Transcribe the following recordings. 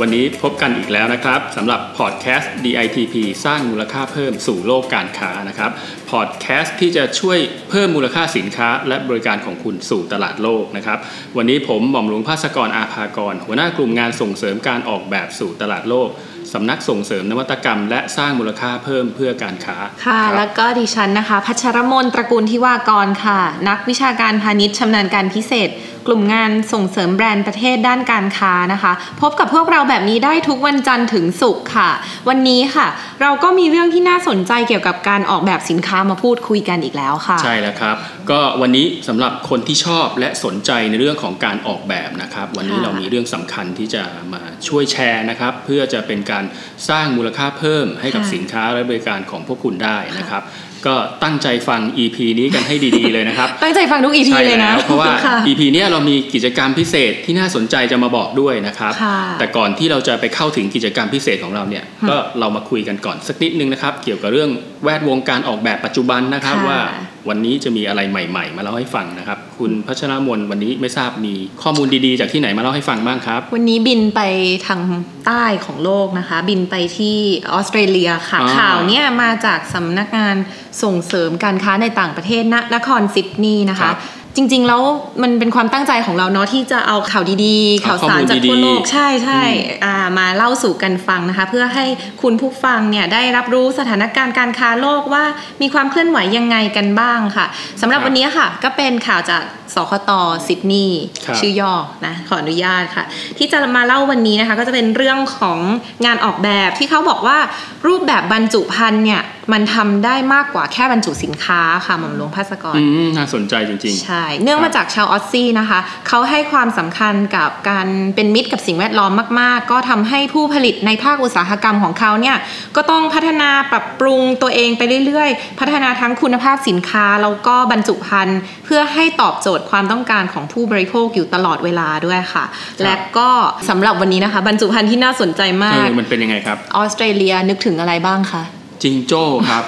วันนี้พบกันอีกแล้วนะครับสำหรับพอดแคสต์ DITP สร้างมูลค่าเพิ่มสู่โลกการค้านะครับพอดแคสต์ที่จะช่วยเพิ่มมูลค่าสินค้า และบริการของคุณสู่ตลาดโลกนะครับวันนี้ผมหม่อมหลวงภาสกรอาภากร หัวหน้ากลุ่มงานส่งเสริมการออกแบบสู่ตลาดโลกสำนักส่งเสริมนวัตกรรม และสร้างมูลค่าเพิ่มเพื่อการค้า ค่ะรับแล้วก็ดิฉันนะคะ พัชรมนตระกูลทิวากรค่ะ นักวิชาการพาณิชย์ชำนาญการพิเศษ กลุ่มงานส่งเสริมแบรนด์ประเทศด้านการค้านะคะ พบกับพวกเราแบบนี้ได้ทุกวันจันทร์ถึงศุกร์ค่ะ วันนี้ค่ะ เราก็มีเรื่องที่น่าสนใจเกี่ยวกับการออกแบบสินค้ามาพูดคุยกันอีกแล้วค่ะ ใช่แล้วครับ ก็วันนี้สำหรับคนที่ชอบและสนใจในเรื่องของการออกแบบนะครับ วันนี้ค่ะเรามีเรื่องสำคัญที่จะมาช่วยแชร์นะครับ เพื่อจะเป็นการสร้างมูลค่าเพิ่มให้กับสินค้าและบริการของพวกคุณได้นะครับ ก็ตั้งใจฟัง EP นี้กันให้ดีๆเลยนะครับ ตั้งใจฟังทุกอีพีใช่เลยนะแล้วเพราะว่าค่ EP เนี้ยเรามีกิจกรรมพิเศษที่น่าสนใจจะมาบอกด้วยนะครับค่ะแต่ก่อนที่เราจะไปเข้าถึงกิจกรรมพิเศษของเราเนี่ยค่ะก็เรามาคุยกันก่อนสักนิดนึงนะครับ เกี่ยวกับเรื่องแวดวงการออกแบบปัจจุบันนะครับค่ะว่า วันนี้จะมีอะไรใหม่ ๆ มาเล่าให้ฟังนะครับ คุณพัชรมนวันนี้ไม่ทราบมีข้อมูลดีๆ จากที่ไหนมาเล่าให้ฟังบ้างครับ วันนี้บินไปทางใต้ของโลกนะคะ บินไปที่ออสเตรเลียค่ะอ่าข่าวเนี่ยมาจากสำนักงานส่งเสริมการค้าในต่างประเทศณนครซิดนีย์นะครัคะบ จริง ๆ แล้วมันเป็นความตั้งใจของเราเนาะที่จะเอาข่าวดีๆเอาข่าวสารจากข้อมูลทั่วโลกดีๆใช่ใช่อืมอ่ามาเล่าสู่กันฟังนะคะ เพื่อให้คุณผู้ฟังเนี่ยได้รับรู้สถานการณ์การค้าโลกว่ามีความเคลื่อนไหวยังไงกันบ้างค่ะสำหรับวันนี้ค่ะ ก็เป็นข่าวจากสคตซิดนีย์ครับชื่อย่อนะขออนุญาตค่ะ ที่จะมาเล่าวันนี้นะคะ ก็จะเป็นเรื่องของงานออกแบบที่เขาบอกว่ารูปแบบบรรจุภัณฑ์เนี่ย มันทำได้มากกว่าแค่บรรจุสินค้าค่ะหม่อมหลวงภาสกรอืมน่าสนใจจริงใช่ เนื่องมาจากชาวออสซี่นะคะเขาให้ความสำคัญกับการเป็นมิตรกับสิ่งแวดล้อมมาก ๆ ก็ทำให้ผู้ผลิตในภาคอุตสาหกรรมของเขาเนี่ยก็ต้องพัฒนาปรับปรุงตัวเองไปเรื่อย ๆ พัฒนาทั้งคุณภาพสินค้าแล้วก็บรรจุภัณฑ์เพื่อให้ตอบโจทย์ความต้องการของผู้บริโภคอยู่ตลอดเวลาด้วยค่ะ และก็สำหรับวันนี้นะคะ บรรจุภัณฑ์ที่น่าสนใจๆมาเอกอมันเป็นยังไงครับออสเตรเลียนึกถึงอะไรบ้างคะ จิงโจ้ครับ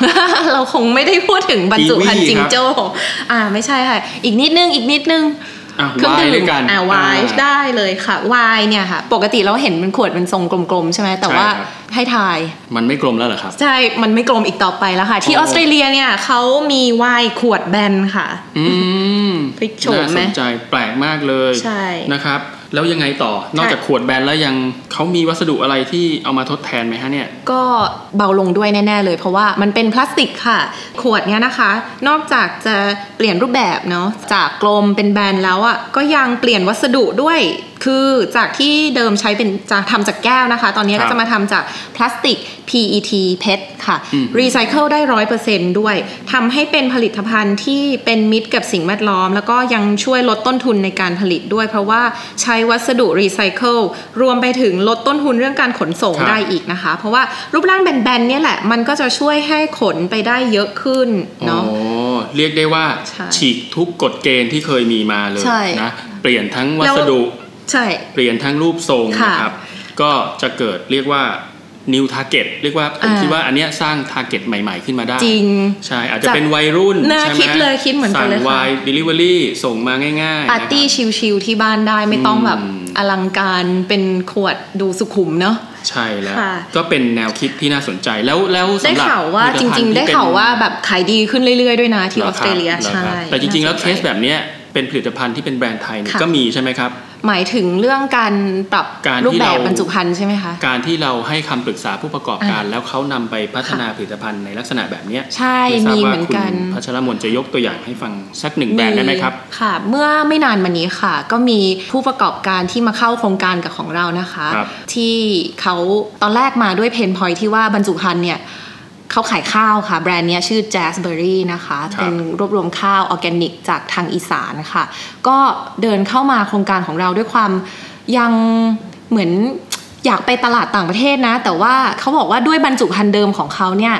เราคงไม่ได้พูดถึงบรรจุภัณฑ์กีวีจิงครับโจ้ อ่าไม่ใช่ค่ะ อีกนิดนึงอีกนิดนึงอะเครื่องวายดื่ด้วมยกันอ่าวายอ่าได้เลยค่ะวายเนี่ยค่ะ ปกติเราเห็นเป็นขวดเป็นทรงกลมๆใช่ไหมแต่ว่าใช่ครับให้ทาย มันไม่กลมแล้วเหรอครับ ใช่ มันไม่กลมอีกต่อไปแล้วค่ะ ที่อโอ้อสเตรเลียเนี่ยเขามีวายขวดแบนค่ะ อืมพลิกโฉมน่าไหมสนใจแปลกมากเลยใช่นะครับ แล้วยังไงต่อนอกจากขวดแบนแล้วยังเขามีวัสดุอะไรที่เอามาทดแทนไหมฮะเนี่ย ก็เบาลงด้วยแน่ ๆ เลย เพราะว่ามันเป็นพลาสติกค่ะ ขวดเนี้ยนะคะ นอกจากจะเปลี่ยนรูปแบบเนาะจากกลมเป็นแบนแล้วอะ่ะก็ยังเปลี่ยนวัสดุด้วยคือจากที่เดิมใช้เป็นจะทำจากแก้วนะคะ ตอนนี้ครัก็บจะมาทำจากพลาสติก PET PET ค่ะอืมรีไซเคิลได้ร้อยเปอร์เซ็นต์ด้วยทำให้เป็นผลิตภัณฑ์ที่เป็นมิตรกับสิ่งแวดล้อม แล้วก็ยังช่วยลดต้นทุนในการผลิตด้วย เพราะว่าใช้วัสดุรีไซเคิลรวมไปถึงลดต้นทุนเรื่องการขนส่งครับได้อีกนะคะ เพราะว่ารูปร่างแบนๆเนี่ยแหละมันก็จะช่วยให้ขนไปได้เยอะขึ้นเนาะโอ้เรียกได้ว่าใช่ฉีกทุกกฎเกณฑ์ที่เคยมีมาเลยใช่นะเปลี่ยนทั้งวัสดุใช่เปลี่ยนทั้งรูปทรงค่ะนะครับ ก็จะเกิดเรียกว่า new target เรียกว่าผมอ่าคิดว่าอันเนี้ยสร้าง target ใหม่ ๆ ขึ้นมาได้ จริง ใช่ อาจจะจากเป็นวัยรุ่นน่าใช่ไหมคิดเลยคิดเหมือนกันเลยสั่งค่ะวาย delivery ส่งมาง่ายๆปาร์ตี้นะครับชิลๆที่บ้านได้ไม่ต้องแบบอืมอลังการเป็นขวดดูสุขุมเนาะใช่แล้วค่ะก็เป็นแนวคิดที่น่าสนใจแล้วแล้วได้สำหรับข่าวว่าผลิตจภัณฑ์ริง ๆ ได้ที่เป็นข่าวว่าแบบขายดีขึ้นเรื่อยๆด้วยนะที่ออสเตรเลียหคบใช่แต่จริงๆแล้วน่าสเคนใจสแบบเนี้ยเป็นผลิตภัณฑ์ที่เป็นแบรนด์ไทยเนี่ยค่ะก็มีใช่ไหมครับ หมายถึงเรื่องการปรับการที่รูปแบบเราบรรจุภัณฑ์ใช่ไหมคะการที่เราให้คำปรึกษาผู้ประกอบการอะแล้วเขานำไปพัฒนาผลิตภัณฑ์ในลักษณะแบบเนี้ยใช่ไทราบมีว่าเหมือนกันคุณพัชรมนจะยกตัวอย่างให้ฟังสักหนึ่งแบรนด์ได้ไหมครับค่ะ เมื่อไม่นานมานี้ค่ะ ก็มีผู้ประกอบการที่มาเข้าโครงการกับของเรานะคะครับที่เขาตอนแรกมาด้วยเพนพอยที่ว่าบรรจุภัณฑ์เนี่ย เขาขายข้าวค่ะ แบรนด์เนี้ยชื่อ Jazzberry นะคะครับเป็นรวบรวมข้าวออร์แกนิกจากทางอีสานค่ะ ก็เดินเข้ามาโครงการของเราด้วยความยังเหมือนอยากไปตลาดต่างประเทศนะ แต่ว่าเขาบอกว่าด้วยบรรจุภัณฑ์เดิมของเขาเนี่ย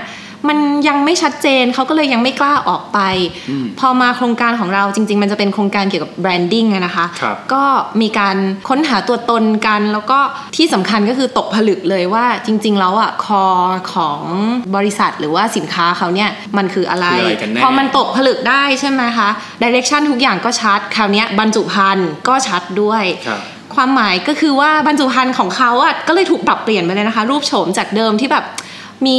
มันยังไม่ชัดเจนเขาก็เลยยังไม่กล้าออกไปอืมพอมาโครงการของเราจริง ๆ มันจะเป็นโครงการเกี่ยวกับแบรนดิ้งอะนะคะครับก็มีการค้นหาตัวตนกัน แล้วก็ที่สำคัญก็คือตกผลึกเลยว่าจริง ๆ แล้วอะคอของบริษัทหรือว่าสินค้าเขาเนี่ยมันคืออะไรคืออะไรกันแน่พอมันตกผลึกได้ใช่ไหมคะดิเรกชันทุกอย่างก็ชัดคราวเนี้ยบรรจุภัณฑ์ก็ชัดด้วยครับความหมายก็คือว่าบรรจุภัณฑ์ของเขาอะก็เลยถูกปรับเปลี่ยนไปเลยนะคะ รูปโฉมจากเดิมที่แบบ มี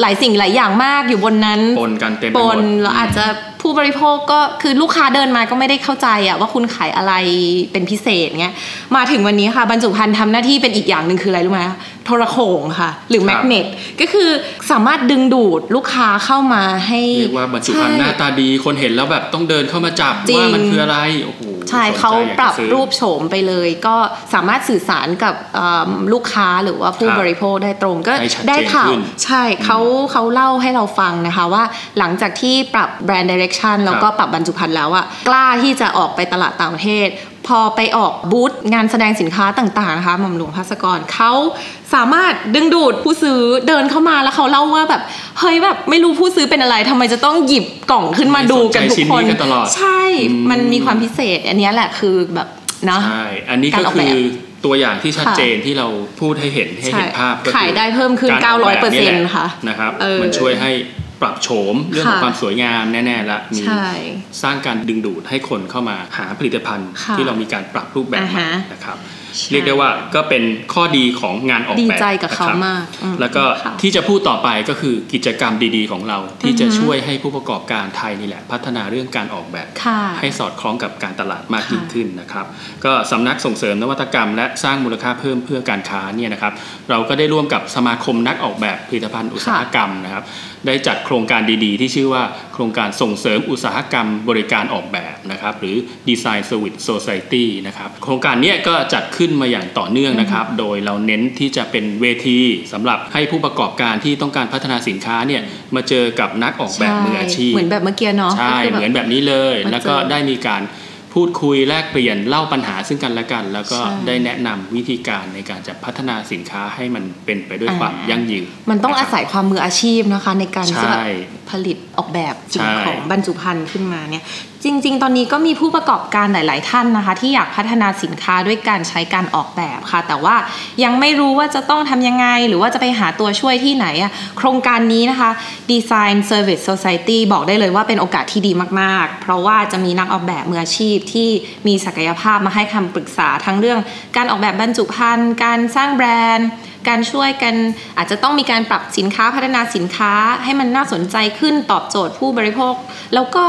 หลายสิ่งหลายอย่างมากอยู่บนนั้นปนกันเต็มไปปหมดนแล้วอาจจะผู้บริโภคก็คือลูกค้าเดินมาก็ไม่ได้เข้าใจอะว่าคุณขายอะไรเป็นพิเศษเงี้ยมาถึงวันนี้ค่ะบรรจุภัณฑ์ทำหน้าที่เป็นอีกอย่างหนึ่งคืออะไรรู้ไหม โทรโขงค่ะ หรือครับแมกเนตก็คือสามารถดึงดูดลูกค้าเข้ามาให้เรียกว่าบรรจุภัณฑ์หน้าตาดีคนเห็นแล้วแบบต้องเดินเข้ามาจับจริงว่ามันคืออะไรโอ้โหใช่สนใจเขาอยกจะปรับซื้อรูปโฉมไปเลย ก็สามารถสื่อสารกับเอิ่มลูกค้าหรือว่าผู้ครับบริโภคได้ตรงก็ให้ชัดเจนได้ข่าวขึ้นใช่เขาเขาเล่าให้เราฟังนะคะว่าหลังจากที่ปรับแบรนด์ดิเรกชันแล้วก็ปรับบรรจุภัณฑ์แล้วอะกล้าที่จะออกไปตลาดต่างประเทศ พอไปออกบูธงานแสดงสินค้าต่างๆนะคะหม่อมหลวงพัสกรเขา สามารถดึงดูดผู้ซื้อเดินเข้ามาแล้วเขาเล่าว่าแบบเฮ้ยแบบไม่รู้ผู้ซื้อเป็นอะไรทำไมจะต้องหยิบกล่องขึ้นมาดูกันทุกสนใจชิ้นคนนี้กันตลอดใช่อืมมันมีความพิเศษ อันเนี้ยแหละคือแบบเนาะใช่อันนี้การก็ออกแบคืบอตัวอย่างที่ชัดเจนที่เราพูดให้เห็นให้เห็นภาพก็คือขายได้เพิ่มขึ้นกออกแบบแหละ900%ค่ะนะครับเออมันช่วยให้ปรับโฉมเรื่องของค่ะความสวยงามแน่ๆละมีใช่สร้างการดึงดูดให้คนเข้ามาหาผลิตภัณฑ์ค่ะที่เรามีการปรับรูปแบบอ่าใหม่ฮะนะครับใช่ เรียกได้ว่าก็เป็นข้อดีของงานออกแบบดีใจกับเขานะครับมากอืมแล้วก็ค่ะที่จะพูดต่อไปก็คือกิจกรรมดีๆของเรา ที่จะอือฮึช่วยให้ผู้ประกอบการไทยนี่แหละ พัฒนาเรื่องการออกแบบค่ะให้สอดคล้องกับการตลาดมากค่ะยิ่งขึ้นนะครับ ก็สำนักส่งเสริมนวัตกรรม และสร้างมูลค่าเพิ่มเพื่อการค้าเนี่ยนะครับ เราก็ได้ร่วมกับสมาคมนักออกแบบผลิตภัณฑ์อุตสาหกรรมนะครับ ได้จัดโครงการดีๆ ที่ชื่อว่าโครงการส่งเสริมอุตสาหกรรมบริการออกแบบนะครับ หรือ Design Service Society นะครับ โครงการเนี้ยก็จัดขึ้นมาอย่างต่อเนื่องนะครับ โดยเราเน้นที่จะเป็นเวทีสำหรับให้ผู้ประกอบการที่ต้องการพัฒนาสินค้าเนี่ยมาเจอกับนักออกแบบมืออาชีพ เหมือนแบบเมื่อกี้เนาะใช่ก็คืเหมือนแบบนี้เลยมาแล้วก็เจอได้มีการ พูดคุยแลกเปลี่ยนเล่าปัญหาซึ่งกันและกัน แล้วก็ใช่ได้แนะนำวิธีการในการจะพัฒนาสินค้าให้มันเป็นไปด้วยอ่าความยั่งยืน มันต้องะคอารับศัยความมืออาชีพนะคะ ในการที่จะแบบใช่ผลิตออกแบบสิ่งใช่ของบรรจุภัณฑ์ขึ้นมาเนี่ย จริง ๆ ตอนนี้ก็มีผู้ประกอบการหลาย ๆ ท่านนะคะ ที่อยากพัฒนาสินค้าด้วยการใช้การออกแบบค่ะ แต่ว่ายังไม่รู้ว่าจะต้องทำยังไง หรือว่าจะไปหาตัวช่วยที่ไหนอะโครงการนี้นะคะ Design Service Society บอกได้เลยว่าเป็นโอกาสที่ดีมาก ๆ เพราะว่าจะมีนักออกแบบมืออาชีพที่มีศักยภาพมาให้คำปรึกษาทั้งเรื่อง การออกแบบบรรจุภัณฑ์การสร้างแบรนด์ การช่วยกันอาจจะต้องมีการปรับสินค้าพัฒนาสินค้าให้มันน่าสนใจขึ้นตอบโจทย์ผู้บริโภค แล้วก็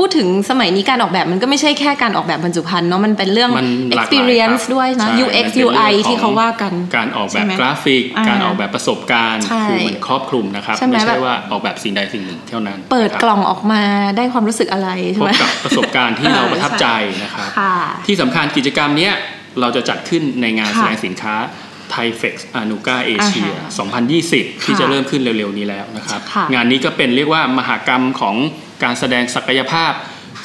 พูดถึงสมัยนี้การออกแบบมันก็ไม่ใช่แค่การออกแบบบรรจุภัณฑ์เนาะมันเป็นเรื่องมันหลากหลาย experience ครับด้วยนะใช่ UX มันเป็นเรื่อง UI ของที่เขาว่ากัน การออกแบใช่ไหมกราฟิกอ่าการออกแบบประสบการณ์ใช่คือมันครอบคลุมนะครับใช่ไหมไม่ใช่แบบว่าออกแบบสิ่งใดสิ่งหนึ่งเท่านั้น เปิดนะครับกล่องออกมาได้ความรู้สึกอะไรใช่ไหมพบกับประสบการณ์ที่เราประทับใจนะครับค่ะที่สำคัญกิจกรรมเนี้ยเราจะจัดขึ้นในงานค่ะแสดงสินค้า THAIFEX Anuga Asia อ่าฮะ2020 ที่ค่ะจะเริ่มขึ้นเร็ว ๆ นี้แล้วนะครับค่ะงานนี้ก็เป็นเรียกว่ามหกรรมของ การแสดงศักยภาพ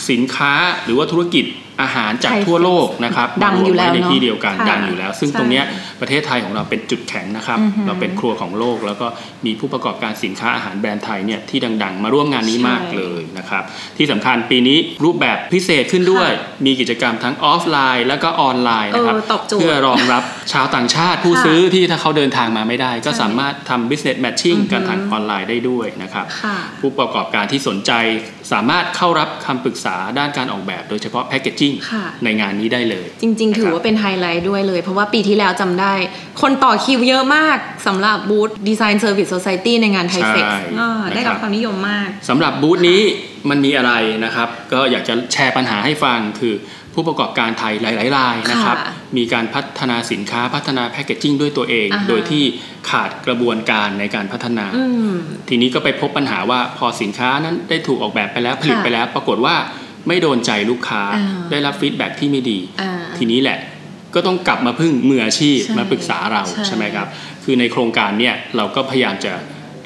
สินค้าหรือว่าธุรกิจอาหารจาก Thai ทั่วโลกนะครับดังอยู่แล้วมารมไในเนอะที่เดียวกันค่ะดังอยู่แล้ว ซึ่งใช่ตรงเนี้ยประเทศไทยของเราเป็นจุดแข็งนะครับอือหือเราเป็นครัวของโลก แล้วก็มีผู้ประกอบการสินค้าอาหารแบรนด์ไทยเนี่ยที่ดัง ๆ มาร่วมงานนี้ใช่มากเลยนะครับ ที่สำคัญปีนี้รูปแบบพิเศษขึ้นด้วยค่ะมีกิจกรรมทั้งออฟไลน์ แล้วก็ออนไลน์นะครับเออตอบโจทย์เพื่อรองรับชาวต่างชาติผู้ค่ะซื้อที่ถ้าเขาเดินทางมาไม่ได้ ก็ใช่สามารถทำ business matching อือหือกันทางออนไลน์ได้ด้วยนะครับค่ะผู้ประกอบการที่สนใจสามารถเข้ารับคำปรึกษาด้านการออกแบบ โดยเฉพาะแพ c เกจจิ้งค่ะในงานนี้ได้เลย จริง ๆ ถือว่าเป็นไฮไลท์ด้วยเลย เพราะว่าปีที่แล้วจำได้ คนต่อคิวเยอะมากสำหรับบูธ Design Service Society ในงาน THAIFEX ใช่ได้รับนะครับความนิยมมากสำหรับบูธนี้มันมีอะไรนะครับ ก็อยากจะแชร์ปัญหาให้ฟังคือผู้ประกอบการไทยหลาย ๆ รายนะครับค่ะมีการพัฒนาสินค้าพัฒนาแพ c เกจจิ้งด้วยตัวเองอ่าฮะโดยที่ขาดกระบวนการในการพัฒนาอืมทีนี้ก็ไปพบปัญหาว่าพอสินค้านั้นได้ถูกออกแบบไปแล้วผลิตค่ะไปแล้ว ปรากฏว่า ไม่โดนใจลูกค้าอ่าได้รับฟีดแบ็กที่ไม่ดีอ่าทีนี้แหละก็ต้องกลับมาพึ่งมืออาชีพใช่มาปรึกษาเราใช่ใช่ไหมครับ คือในโครงการเนี่ยเราก็พยายามจะ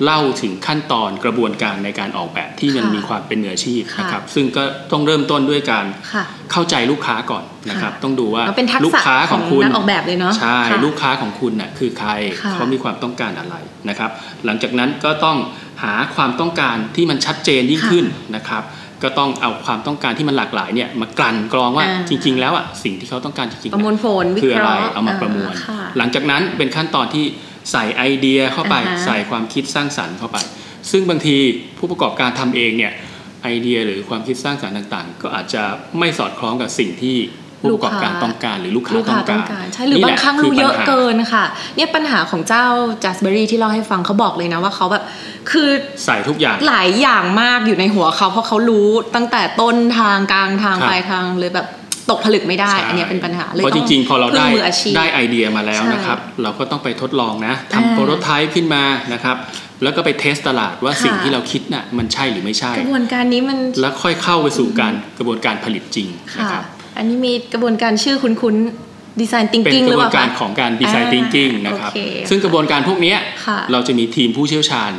เล่าถึงขั้นตอนกระบวนการในการออกแบบที่มันค่ะมีความเป็นมืออาชีพค่ะนะครับ ซึ่งก็ต้องเริ่มต้นด้วยการค่ะเข้าใจลูกค้าก่อนนะครับค่ะต้องดูว่าแล้วเป็นทักษะลูกค้าของคุณของนักออกแบบเลยเนอะใช่ค่ะลูกค้าของคุณน่ะคือใครค่ะเขามีความต้องการอะไรนะครับ หลังจากนั้นก็ต้องหาความต้องการที่มันชัดเจนยิ่งค่ะขึ้นนะครับ ก็ต้องเอาความต้องการที่มันหลากหลายเนี่ยมากลั่นกรองว่าอ่าจริง ๆ แล้วอะสิ่งที่เขาต้องการจริงๆประมวลผลวิคือเคอะไรราะห์เอามาประมวลอ่ค่ะหลังจากนั้นเป็นขั้นตอนที่ใส่ไอเดียเข้าไปอ่าฮะใส่ความคิดสร้างสรรค์เข้าไป ซึ่งบางทีผู้ประกอบการทำเองเนี่ยไอเดียหรือความคิดสร้างสรรค์ต่างๆ ก็อาจจะไม่สอดคล้องกับสิ่งที่ ผู้ประกอบการต้องการหรือลูกค้าลูกต้ค้าองต้กาองรการใช่หรือบางครั้งนี่รู้แหละเยอะคืปัญหาเกินค่ะ เนี่ยปัญหาของเจ้า Jazzberry ที่เล่าให้ฟังเขาบอกเลยนะว่าเขาแบบคือใส่ทุกอย่างหลายอย่างมากอยู่ในหัวเขาเพราะเขารู้ตั้งแต่ต้นทางกลางทางครับปลายทางเลยแบบตกผลึกไม่ได้ใช่อันเนี้ยเป็นปัญหาเลยเพราะจต้ริงๆ พอเราได้พึ่มืออาชีพได้ไอเดียมาแล้วใช่นะครับ เราก็ต้องไปทดลองนะอ่าทำโปรโตไทป์ขึ้นมานะครับ แล้วก็ไปเทสตลาดว่าค่ะสิ่งที่เราคิดน่ะมันใช่หรือไม่ใช่ กระบวนการนี้มันแล้วค่อยเข้าไปสู่การกระบวนการผลิตจริงนะค่ะครับ อันนี้มีกระบวนการชื่อคุ้นๆ design เป็น thinking กหรืระอบเปวนล่าการคะของการดีไซน์อ่า thinking นะครับโอเคซึ่งกระบวนการพวกเนี้ยค่ะเราจะมีทีมผู้เชี่ยวชาญ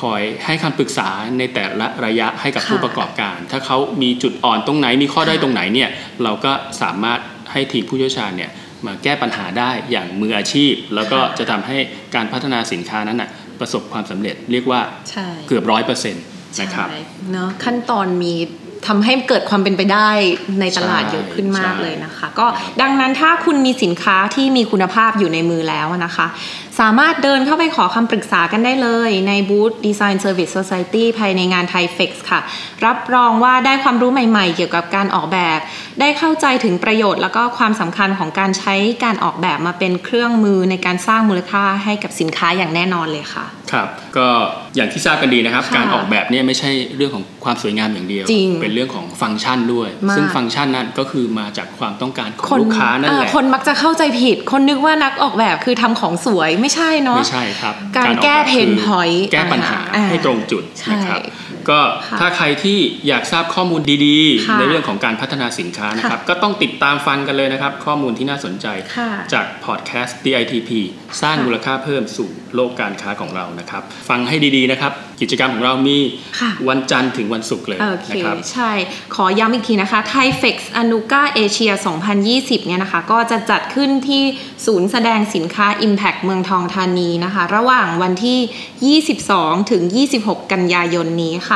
คอยให้คำปรึกษาในแต่ละระยะให้กับค่ะผู้ประกอบการ ถ้าเขามีจุดอ่อนตรงไหนมีข้อได้อยค่ะตรงไหนเนี่ยเราก็สามารถให้ทีมผู้เชี่ยวชาญเนี่ยมาแก้ปัญหาได้อย่างมืออาชีพ แล้วก็จะทำให้การพัฒนาสินค้านั้นนะประสบความสำเร็จเรียกว่าใช่เกือบร้อยเปอร์เซ็นต์นะครับใช่เนาะขั้นตอนมี ทำให้เกิดความเป็นไปได้ในตลาดเยอะขึ้นมากเลยนะคะ ก็ดังนั้นถ้าคุณมีสินค้าที่มีคุณภาพอยู่ในมือแล้วนะคะ สามารถเดินเข้าไปขอคำปรึกษากันได้เลยในบูธ Design Service Society ภายในงาน Thai Fex ค่ะ รับรองว่าได้ความรู้ใหม่ๆ เกี่ยวกับการออกแบบ ได้เข้าใจถึงประโยชน์ แล้วก็ความสำคัญของการใช้การออกแบบมาเป็นเครื่องมือในการสร้างมูลค่าให้กับสินค้าอย่างแน่นอนเลยค่ะ ครับ ก็อย่างที่ทราบกันดีนะครับค่ะการออกแบบเนี่ยไม่ใช่เรื่องของความสวยงามอย่างเดียวจริงเป็นเรื่องของฟังก์ชันด้วยมากซึ่งฟังก์ชันนั้นก็คือมาจากความต้องการของคนลูกค้านั่นแหเอ่อละคนมักจะเข้าใจผิด คนนึกว่านักออกแบบคือทำของสวยไม่ใช่เนาะไม่ใช่ครับ การออแก้แบบเพนคือ point แก้ปัญหาอ่าให้ตรงจุดใช่นะครับ ก็ค่ะถ้าใครที่อยากทราบข้อมูลดีค่ะๆในเรื่องของการพัฒนาสินค้านะครับ ก็ต้องติดตามฟังกันเลยนะครับ ข้อมูลที่น่าสนใจค่ะจากพอดแคสต์ DITP สร้างค่ะมูลค่าเพิ่มสู่โลกการค้าของเรานะครับ ฟังให้ดีๆนะครับ กิจกรรมของเรามีค่ะวันจันทร์ถึงวันศุกร์เลยโอเคนะครับใช่ ขอย้ำอีกทีนะคะ Thai Fex a n u g a Asia 2020 เนี่ยนะคะ ก็จะจัดขึ้นที่ศูนย์แสดงสินค้า Impact เมืองทองธานีนะคะ ระหว่างวันที่ 22 ถึง 26 กันยายนนี้ค่ะ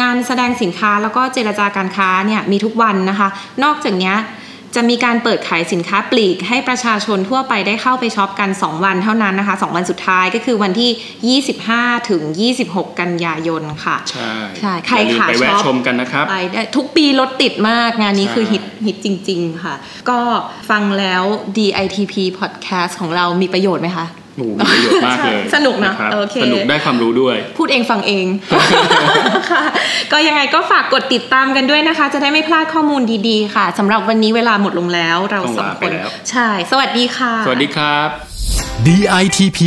งานแสดงสินค้าแล้วก็เจรจาการค้าเนี่ยมีทุกวันนะคะ นอกจากเนี้ยจะมีการเปิดขายสินค้าปลีก ให้ประชาชนทั่วไปได้เข้าไปช็อปกัน 2 วันเท่านั้นนะคะ 2 วันสุดท้ายก็คือวันที่ 25 ถึง 26 กันยายนค่ะ ใช่ใช่ใครอย่าลืมค่ะไปแวะช็อปชมกันนะครับไปได้ทุกปีรถติดมากงานนี้ใช่คือฮิตฮิตจริง ๆ ค่ะ ก็ฟังแล้ว DITP podcast ของเรามีประโยชน์ไหมคะ โอ้โหมีประโยชน์มากเลยสนุกนะครับโอเคสนุกได้ความรู้ด้วย พูดเองฟังเองค่ะก็ยังไงก็ฝากกดติดตามกันด้วยนะคะ จะได้ไม่พลาดข้อมูลดีๆ ค่ะสำหรับวันนี้เวลาหมดลงแล้วเราต้องสองลาคไปนแล้วใช่ สวัสดีค่ะ สวัสดีครับ DITP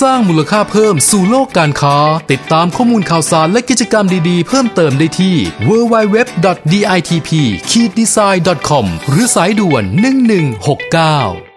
สร้างมูลค่าเพิ่มสู่โลกการค้า ติดตามข้อมูลข่าวสารและกิจกรรมดีๆ เพิ่มเติมได้ที่ www.ditp-design.com หรือสายด่วน 1169